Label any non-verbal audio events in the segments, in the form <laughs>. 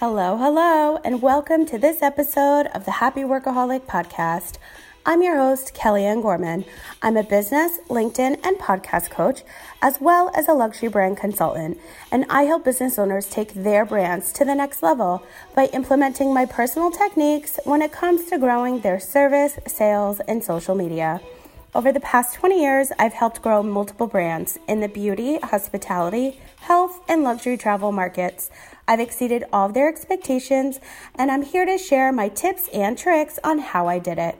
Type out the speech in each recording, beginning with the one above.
Hello, hello, and welcome to this episode of the Happy Workaholic Podcast. I'm your host, Kellyanne Gorman. I'm a business, LinkedIn, and podcast coach, as well as a luxury brand consultant, and I help business owners take their brands to the next level by implementing my personal techniques when it comes to growing their service, sales, and social media. Over the past 20 years, I've helped grow multiple brands in the beauty, hospitality, health, and luxury travel markets. I've exceeded all of their expectations, and I'm here to share my tips and tricks on how I did it.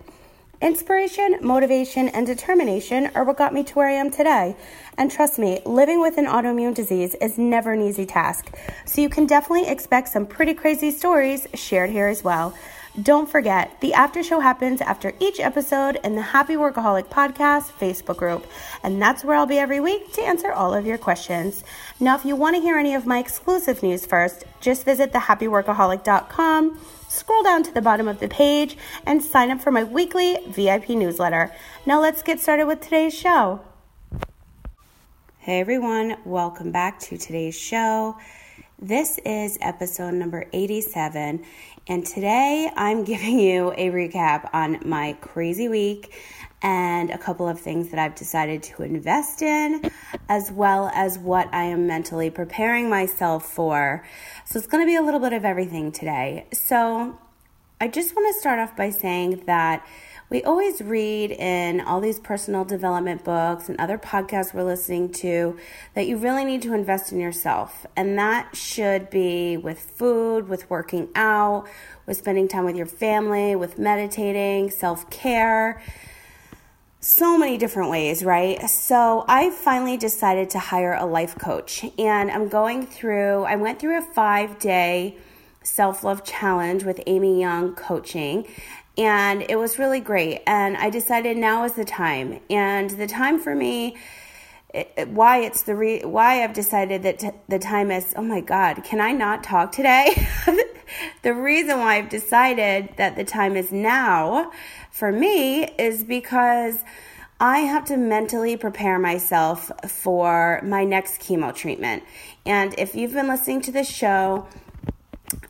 Inspiration, motivation, and determination are what got me to where I am today. And trust me, living with an autoimmune disease is never an easy task. So you can definitely expect some pretty crazy stories shared here as well. Don't forget, the after show happens after each episode in the Happy Workaholic Podcast Facebook group, and that's where I'll be every week to answer all of your questions. Now, if you want to hear any of my exclusive news first, just visit thehappyworkaholic.com, scroll down to the bottom of the page, and sign up for my weekly VIP newsletter. Now, let's get started with today's show. Hey everyone, welcome back to today's show. This is episode number 87, and today I'm giving you a recap on my crazy week and a couple of things that I've decided to invest in, as well as what I am mentally preparing myself for. So it's going to be a little bit of everything today. So I just want to start off by saying that we always read in all these personal development books and other podcasts we're listening to that you really need to invest in yourself. And that should be with food, with working out, with spending time with your family, with meditating, self care so many different ways, right? So I finally decided to hire a life coach and I'm going through, I went through a five day self love challenge with Amy Young coaching and it was really great. And I decided now is the time. And the time for me, it, why it's the re- why I've decided that t- the time is oh my god can I not talk today <laughs> the reason why I've decided that the time is now for me is because I have to mentally prepare myself for my next chemo treatment and if you've been listening to this show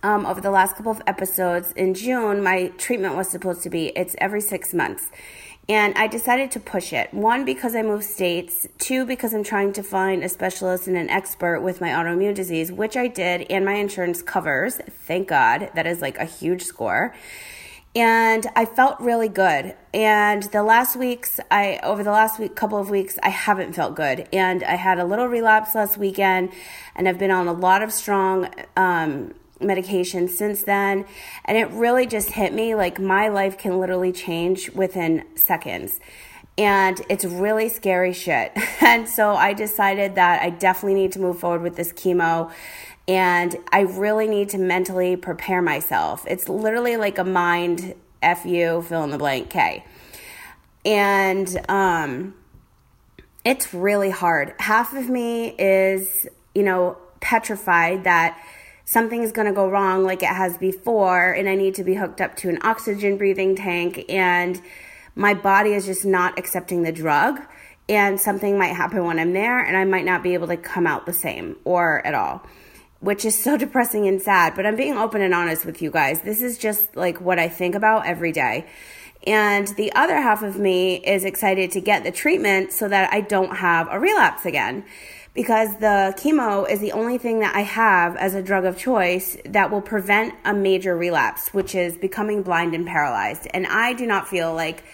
um, over the last couple of episodes in June, my treatment was supposed to be it's every six months. And I decided to push it. One, because I moved states. Two, because I'm trying to find a specialist and an expert with my autoimmune disease, which I did, and my insurance covers. Thank God. That is like a huge score. And I felt really good. And the last weeks, I, over the last week, couple of weeks, I haven't felt good. And I had a little relapse last weekend, and I've been on a lot of strong, um, medication since then. And it really just hit me like my life can literally change within seconds. And it's really scary shit. <laughs> And so I decided that I definitely need to move forward with this chemo. And I really need to mentally prepare myself. It's literally like a mind FU, fill in the blank K. And um, it's really hard. Half of me is, you know, petrified that something's going to go wrong like it has before and I need to be hooked up to an oxygen breathing tank and my body is just not accepting the drug and something might happen when I'm there and I might not be able to come out the same or at all which is so <laughs> depressing and sad but I'm being open and honest with you guys. This is just like what I think about every day. And the other half of me is excited to get the treatment so that I don't have a relapse again because the chemo is the only thing that I have as a drug of choice that will prevent a major relapse, which is becoming blind and paralyzed. And I do not feel like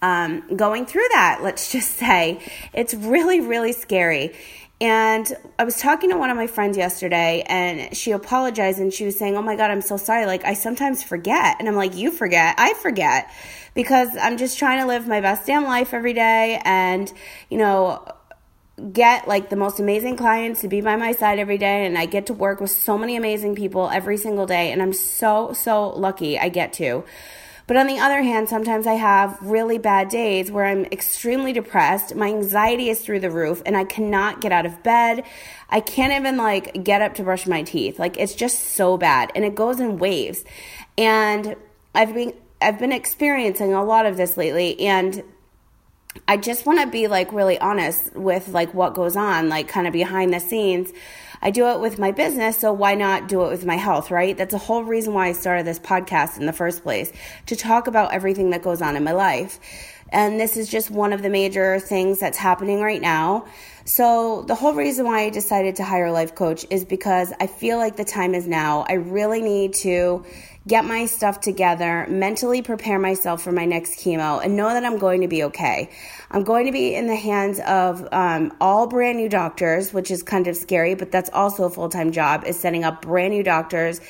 um, going through that, let's <laughs> just say. It's really, really scary. And I was talking to one of my friends yesterday and she apologized and she was saying, Oh my God, I'm so sorry. Like, I sometimes forget. And I'm like, You forget. I forget because I'm just trying to live my best damn life every day. And, you know, get like the most amazing clients to be by my side every day and I get to work with so many amazing people every single day and I'm so so lucky I get to. But on the other hand, sometimes I have really bad days where I'm extremely depressed. My anxiety is through the roof and I cannot get out of bed. I can't even like get up to brush my teeth. Like it's just so bad and it goes in waves. And I've been I've been experiencing a lot of this lately and I just want to be like really honest with like what goes on, like kind of behind the scenes. I do it with my business, so why not do it with my health, right? That's the whole reason why I started this podcast in the first place to talk about everything that goes on in my life. And this is just one of the major things that's happening right now. So, the whole reason why I decided to hire a life coach is because I feel like the time is now. I really need to get my stuff together, mentally prepare myself for my next chemo, and know that I'm going to be okay. I'm going to be in the hands of um, all brand new doctors, which is kind of scary, but that's also a full time job, is setting up brand new doctors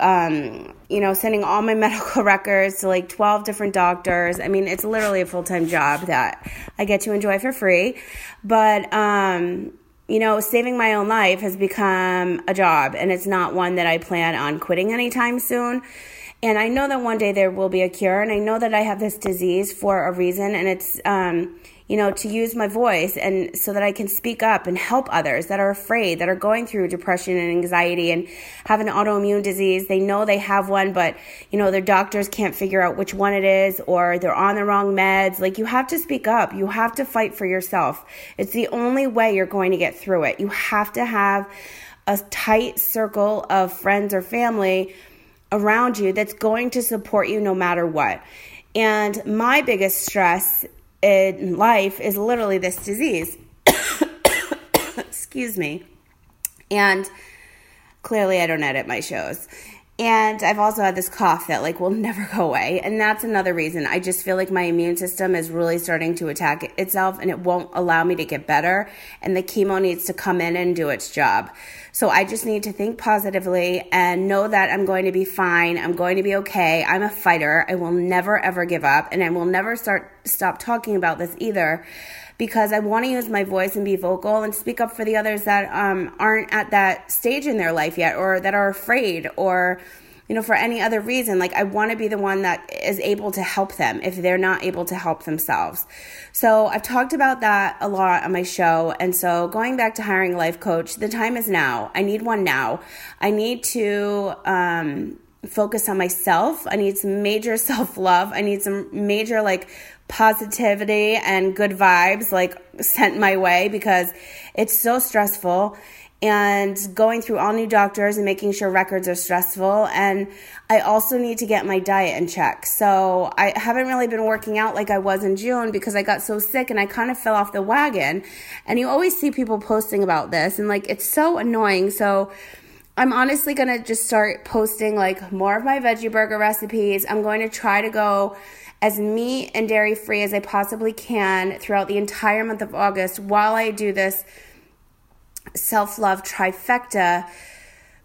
um, you know, sending all my <laughs> medical records to like 12 different doctors. I mean, it's literally a full time job that I get to enjoy for free. But, um, you know, saving my own life has become a job, and it's not one that I plan on quitting anytime soon. And I know that one day there will be a cure, and I know that I have this disease for a reason, and it's, um, you know, to use my voice and so that I can speak up and help others that are afraid, that are going through depression and anxiety and have an autoimmune disease. They know they have one, but, you know, their doctors can't figure out which one it is or they're on the wrong meds. Like, you have to speak up. You have to fight for yourself. It's the only way you're going to get through it. You have to have a tight circle of friends or family around you that's going to support you no matter what. And my biggest stress in life is literally this disease. <coughs> Excuse me. And clearly, I don't edit my shows. And I've also had this cough that like will <laughs> never go away. And that's another reason. I just feel like my immune system is really starting to attack itself and it won't allow me to get better. And the chemo needs to come in and do its job. So I just need to think positively and know that I'm going to be fine. I'm going to be okay. I'm a fighter. I will never ever give up and I will never start stop talking about this either because I want to use my voice and be vocal and speak up for the others that um, aren't at that stage in their life yet or that are afraid or you know, for any other reason. Like, I want to be the one that is able to help them if they're not able to help themselves. So, I've talked about that a lot on my show. And so, going back to hiring a life coach, the time is now. I need one now. I need to, um, focus on myself. I need some major <laughs> self love. I need some major, like, positivity and good vibes like sent my way because it's so stressful and going through all new doctors and making sure records are stressful and I also need to get my diet in check. So I haven't really been working out like I was in June because I got so sick and I kind of fell off the wagon. And you always see people posting about this and like it's so annoying. So I'm honestly going to just start posting like more of my veggie burger recipes. I'm going to try to go as meat and dairy free as I possibly can throughout the entire month of August while I do this self love trifecta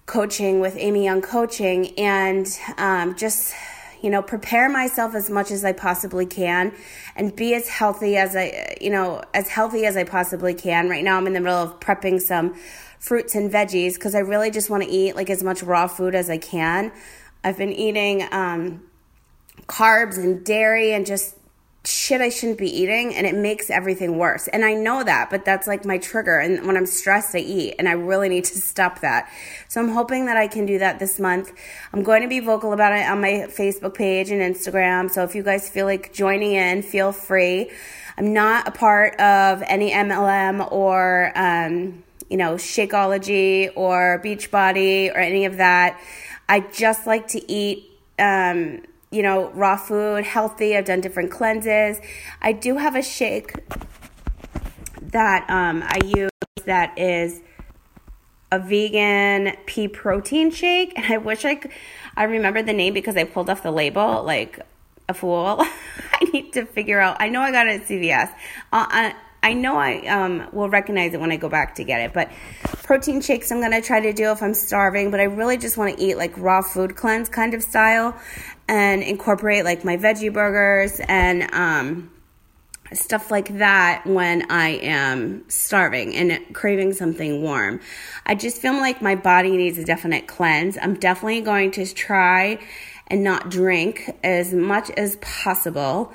coaching with Amy Young Coaching and um, just you know prepare myself as much as I possibly can and be as healthy as I you know as healthy as I possibly can. Right now I'm in the middle of prepping some fruits and veggies because I really just want to eat like as much raw food as I can. I've been eating um, carbs and dairy and just shit I shouldn't be eating and it makes everything worse. And I know that, but that's like my trigger. And when I'm stressed, I eat and I really need to stop that. So I'm hoping that I can do that this month. I'm going to be vocal about it on my Facebook page and Instagram. So if you guys feel like joining in, feel free. I'm not a part of any MLM or, um, you know, Shakeology or Beachbody or any of that. I just like to eat, um, you know, raw food, healthy. I've done different cleanses. I do have a shake that um, I use that is a vegan pea protein shake, and I wish I could, I remember the name because I pulled off the label like a fool. <laughs> I need to figure out. I know I got it at CVS. Uh, I, I know I um, will recognize it when I go back to get it, but protein shakes I'm gonna try to do if I'm starving. But I really just want to eat like raw food cleanse kind of style, and incorporate like my veggie burgers and um, stuff like that when I am starving and craving something warm. I just feel like my body needs a definite cleanse. I'm definitely going to try and not drink as much as possible.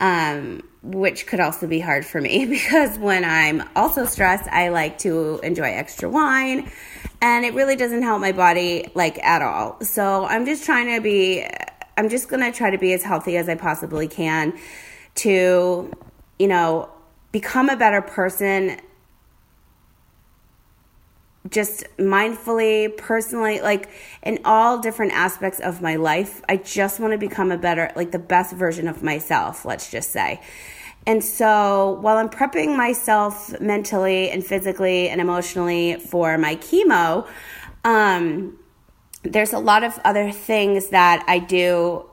Um, which could also be hard for me <laughs> because when I'm also stressed, I like to enjoy extra wine and it really doesn't help my body like at all. So I'm just trying to be I'm just going to try to be as healthy as I possibly can to, you know, become a better person just mindfully, personally, like in all different aspects of my life. I just want to become a better, like the best version of myself, let's just say. And so while I'm prepping myself mentally and physically and emotionally for my chemo, um, there's a lot of other things that I do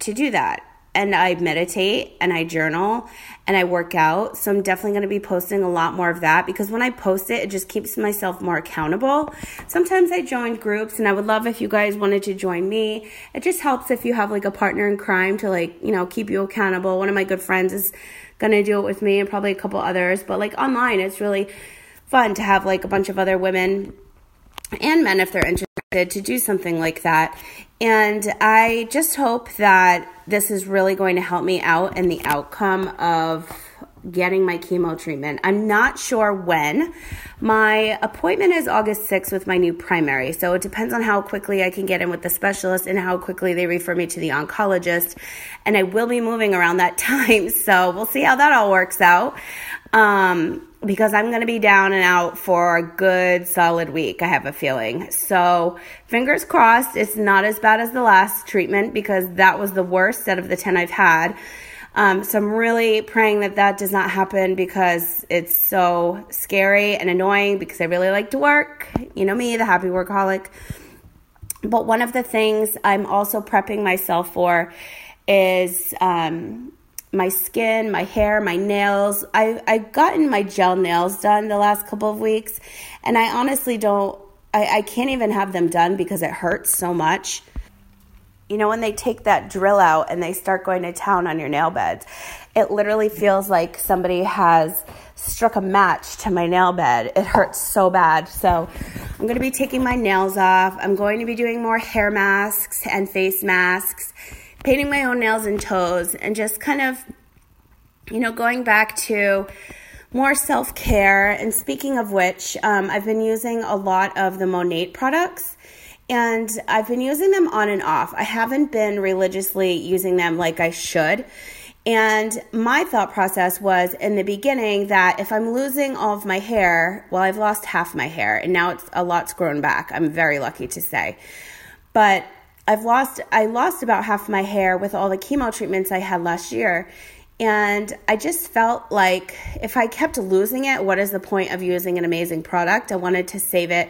to do that and I meditate and I journal and I work out. So I'm definitely going to be posting a lot more of that because when I post it, it just keeps myself more accountable. Sometimes I join groups and I would love if you guys wanted to join me. It just helps if you have like a partner in crime to like, you know, keep you accountable. One of my good friends is going to do it with me and probably a couple others, but like online, it's really fun to have like a bunch of other women and men if they're interested to do something like that. And I just hope that this is really going to help me out in the outcome of getting my chemo treatment. I'm not sure when. My appointment is August 6th with my new primary. So it depends on how quickly I can get in with the specialist and how quickly they refer me to the oncologist. And I will be moving around that <laughs> time. So we'll see how that all works out. Um, because I'm going to be down and out for a good solid week, I have a feeling. So, fingers crossed, it's not as bad as the last treatment because that was the worst out of the 10 I've had. Um, so, I'm really praying that that does not happen because it's so scary and annoying because I really like to work. You know me, the happy workaholic. But one of the things I'm also prepping myself for is um, my skin, my hair, my nails. I I've gotten my gel nails done the last couple of weeks, and I honestly don't. I, I can't even have them done because it hurts so much. You know, when they take that drill out and they start going to town on your nail beds, it literally feels like somebody has struck a match to my nail bed. It hurts so bad. So I'm going to be taking my nails off. I'm going to be doing more hair masks and face masks painting my own nails and toes and just kind of, you know, going back to more self care. And speaking of which, um, I've been using a lot of the Monat products and I've been using them on and off. I haven't been religiously using them like I should. And my thought process was in the beginning that if I'm losing all of my hair, well, I've lost half my hair and now it's a lot's grown back. I'm very lucky to say. But I've lost I lost about half my hair with all the chemo treatments I had last year. And I just felt like if I kept losing it, what is the point of using an amazing product? I wanted to save it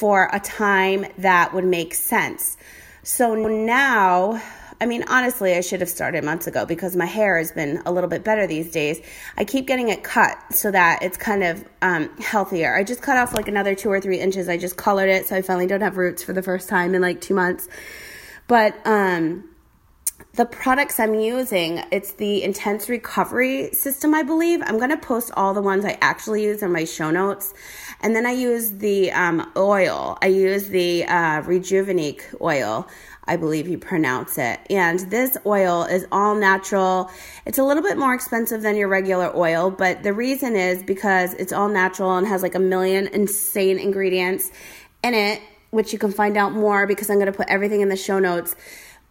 for a time that would make sense. So now, I mean, honestly, I should have started months ago because my hair has been a little bit better these days. I keep getting it cut so that it's kind of um, healthier. I just cut off like another two or three inches. I just colored it so I finally don't have roots for the first time in like two months. But um, the products I'm using, it's the Intense Recovery System, I believe. I'm going to post all the ones I actually use in my show notes. And then I use the um, oil. I use the uh, Rejuvenique oil. I believe you pronounce it. And this oil is all natural. It's a little bit more expensive than your regular oil, but the reason is because it's all natural and has like a million insane ingredients in it which you can find out more because I'm going to put everything in the show notes.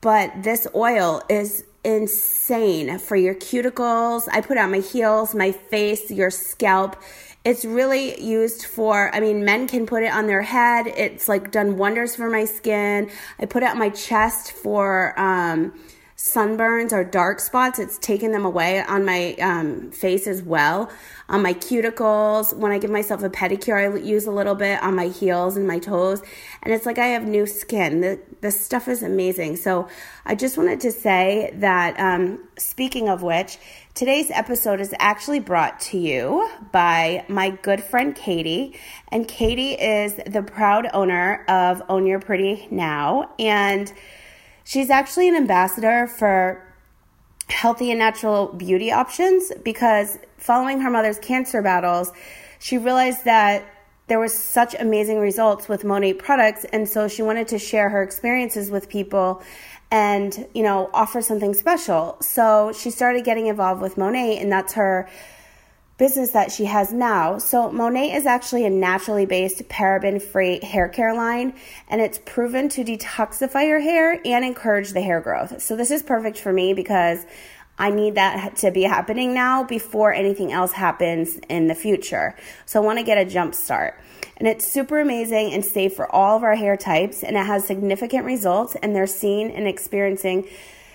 But this oil is insane for your cuticles. I put on my heels, my face, your scalp. It's really used for, I mean, men can put it on their head. It's like done wonders for my skin. I put it on my chest for, um, sunburns or dark spots. It's taken them away on my um, face as well. On my cuticles, when I give myself a pedicure, I use a little bit on my heels and my toes. And it's like I have new skin. The, the stuff is amazing. So I just wanted to say that, um, speaking of which, today's episode is actually brought to you by my good friend Katie. And Katie is the proud owner of Own Your Pretty Now. And She's actually an ambassador for healthy and natural beauty options because following her mother's cancer battles, she realized that there was such amazing results with Monat products and so she wanted to share her experiences with people and, you know, offer something special. So she started getting involved with Monat and that's her business that she has now. So, Monat is actually a naturally based paraben free hair care line, and it's proven to detoxify your hair and encourage the hair growth. So, this is perfect for me because I need that to be happening now before anything else happens in the future. So I want to get a jump start. And it's super amazing and safe for all of our hair types, and it has significant results, and they're seen and experiencing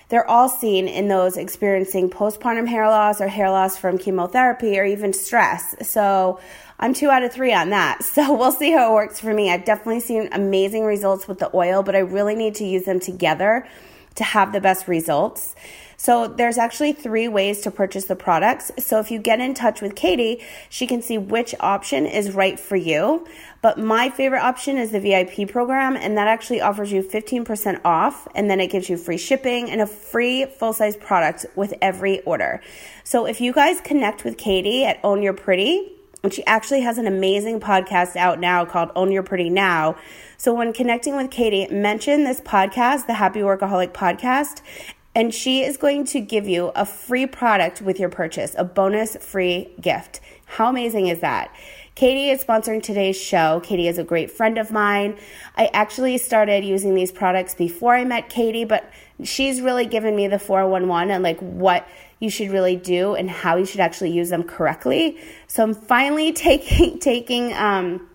they're all seen in those experiencing postpartum hair loss or hair loss from chemotherapy or even stress. So I'm two out of three on that. <laughs> So we'll see how it works for me. I've definitely seen amazing results with the oil, but I really need to use them together to have the best results. So there's actually three ways to purchase the products. So if you get in touch with Katie, she can see which option is right for you. But my favorite option is the VIP program, and that actually offers you 15% off, and then it gives you free shipping and a free full size product with every order. So if you guys connect with Katie at Own Your Pretty, and she actually has an amazing podcast out now called Own Your Pretty Now. So when connecting with Katie, mention this podcast, the Happy Workaholic Podcast, and she is going to give you a free product with your purchase, a bonus free gift. How amazing is that? Katie is sponsoring today's show. Katie is a great friend of mine. I actually started using these products before I met Katie, but she's really given me the 411 and like what you should really do and how you should actually use them correctly. So I'm finally <laughs> taking taking um,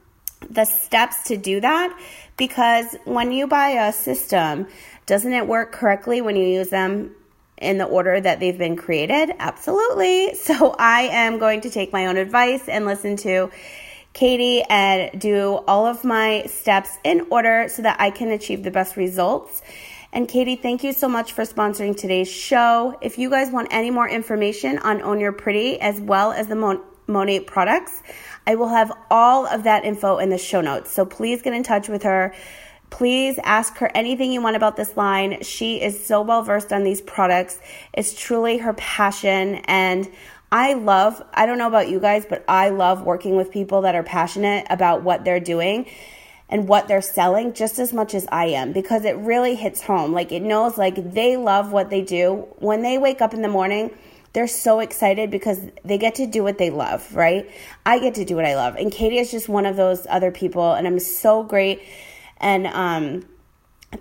the steps to do that because when you buy a system, doesn't it work correctly when you use them in the order that they've been created? Absolutely. <laughs> So I am going to take my own advice and listen to Katie and do all of my steps in order so that I can achieve the best results. And Katie, thank you so much for sponsoring today's show. If you guys want any more information on Own Your Pretty as well as the Mon- Monat products, I will have all of that info in the show notes. So please get in touch with her. Please ask her anything you want about this line. She is so well versed on these products. It's truly her passion. And I love, I don't know about you guys, but I love working with people that are passionate about what they're doing and what they're selling just as much as I am because it really hits home. Like it knows like they love what they do. When they wake up in the morning, they're so excited because they get to do what they love, right? I get to do what I love. And Katie is just one of those other people and I'm so great and um,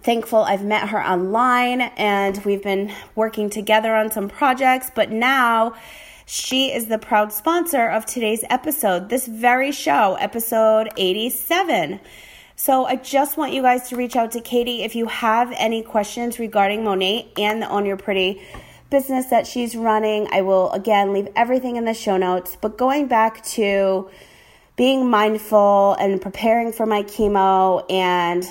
thankful I've met her online and we've been working together on some projects. But now she is the proud sponsor of today's episode, this very show, episode 87. So I just want you guys to reach out to Katie if you have any questions regarding Monat and the Own Your Pretty business that she's running. I will again leave everything in the show notes. But going back to being mindful and preparing for my chemo and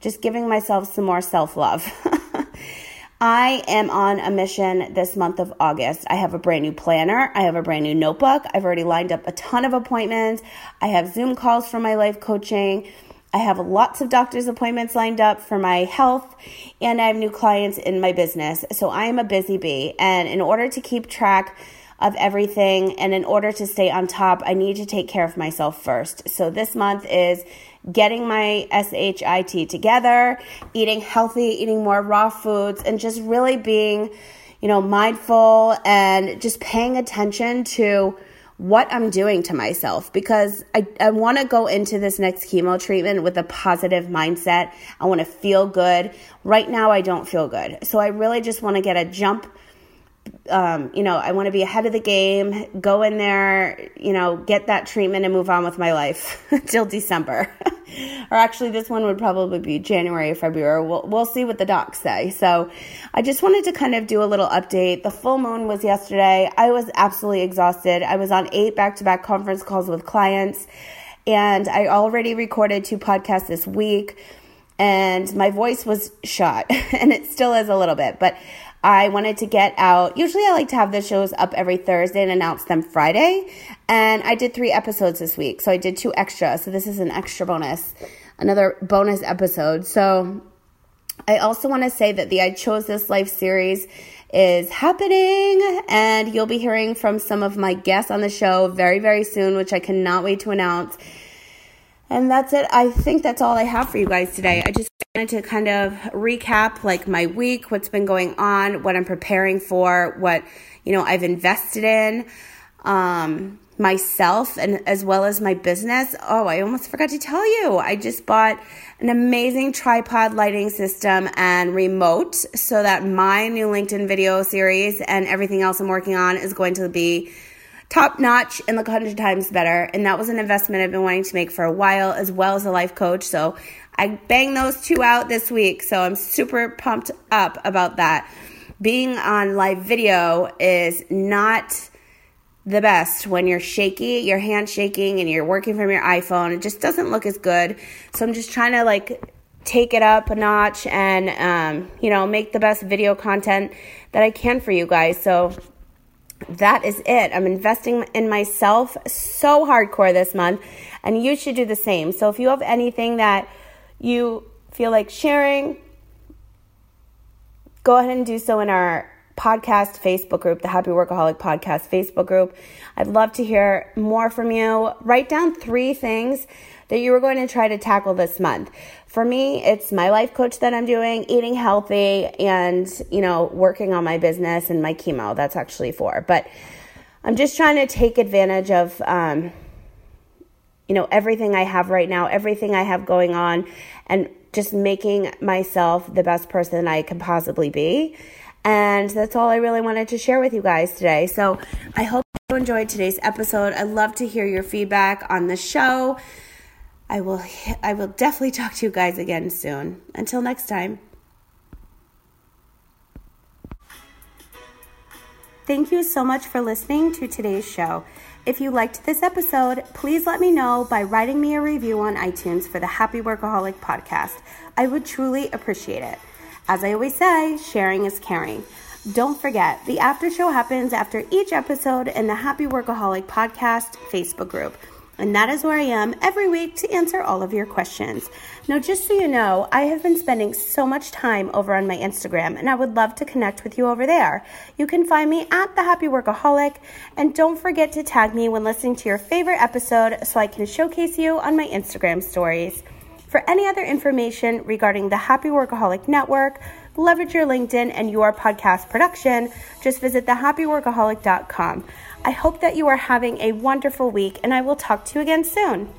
just giving myself some more self love. <laughs> I am on a mission this month of August. I have a brand new planner. I have a brand new notebook. I've already lined up a ton of appointments. I have Zoom calls for my life coaching. I have lots of doctor's appointments lined up for my health, and I have new clients in my business. So I am a busy bee. And in order to keep track of everything. And in order to stay on top, I need to take care of myself first. So this month is getting my SHIT together, eating healthy, eating more raw foods, and just really being, you know, mindful and just paying attention to what I'm doing to myself because I, I want to go into this next chemo treatment with a positive mindset. I want to feel good. Right now, I don't feel good. So I really just want to get a jump um, you know, I want to be ahead of the game, go in there, you know, get that treatment and move on with my life <laughs> until December. <laughs> or actually, this one would probably be January February. We'll, we'll see what the docs say. So I just wanted to kind of do a little update. The full moon was yesterday. I was absolutely exhausted. I was on eight back to back conference calls with clients, and I already recorded two podcasts this week. And my voice was shot, <laughs> and it still is a little bit, but I wanted to get out. Usually, I like to have the shows up every Thursday and announce them Friday. And I did three episodes this week. So I did two extra. So this is an extra bonus, another bonus episode. So I also want to say that the I Chose This Life series is happening. And you'll be hearing from some of my guests on the show very, very soon, which I cannot wait to announce. And that's it. I think that's all I have for you guys today. I just to kind of recap like my week, what's been going on, what I'm preparing for, what, you know, I've invested in. um, myself and as well as my business. Oh, I almost forgot to tell you. I just bought an amazing tripod lighting system and remote so that my new LinkedIn video series and everything else I'm working on is going to be top notch and look 100 times better. And that was an investment I've been wanting to make for a while, as well as a life coach. So I banged those two out this week. So I'm super pumped up about that. Being on live video is not the best when you're shaky, your hand shaking, and you're working from your iPhone. It just doesn't look as good. So I'm just trying to like take it up a notch and um, you know make the best video content that I can for you guys. So that is it. I'm investing in myself so hardcore this month, and you should do the same. So if you have anything that you feel like sharing, go ahead and do so in our podcast Facebook group, the Happy Workaholic Podcast Facebook group. I'd love to hear more from you. Write down three things that you are going to try to tackle this month. For me, it's my life coach that I'm doing, eating healthy, and, you know, working on my business and my chemo. That's actually four. But I'm just trying to take advantage of, um, you know, everything I have right now, everything I have going on, and just making myself the best person I can possibly be. And that's all I really wanted to share with you guys today. So I hope you enjoyed today's episode. I'd love to hear your feedback on the show. I will I will definitely talk to you guys again soon. Until next time. Thank you so much for listening to today's show. If you liked this episode, please let me know by writing me a review on iTunes for the Happy Workaholic podcast. I would truly appreciate it. As I always say, sharing is caring. Don't forget, the after show happens after each episode in the Happy Workaholic Podcast Facebook group. And that is where I am every week to answer all of your questions. Now, just so you know, I have been spending so much time over on my Instagram, and I would love to connect with you over there. You can find me at The Happy Workaholic, and don't forget to tag me when listening to your favorite episode so I can showcase you on my Instagram stories. For any other information regarding the Happy Workaholic Network, leverage your LinkedIn and your podcast production, just visit thehappyworkaholic.com. I hope that you are having a wonderful week, and I will talk to you again soon.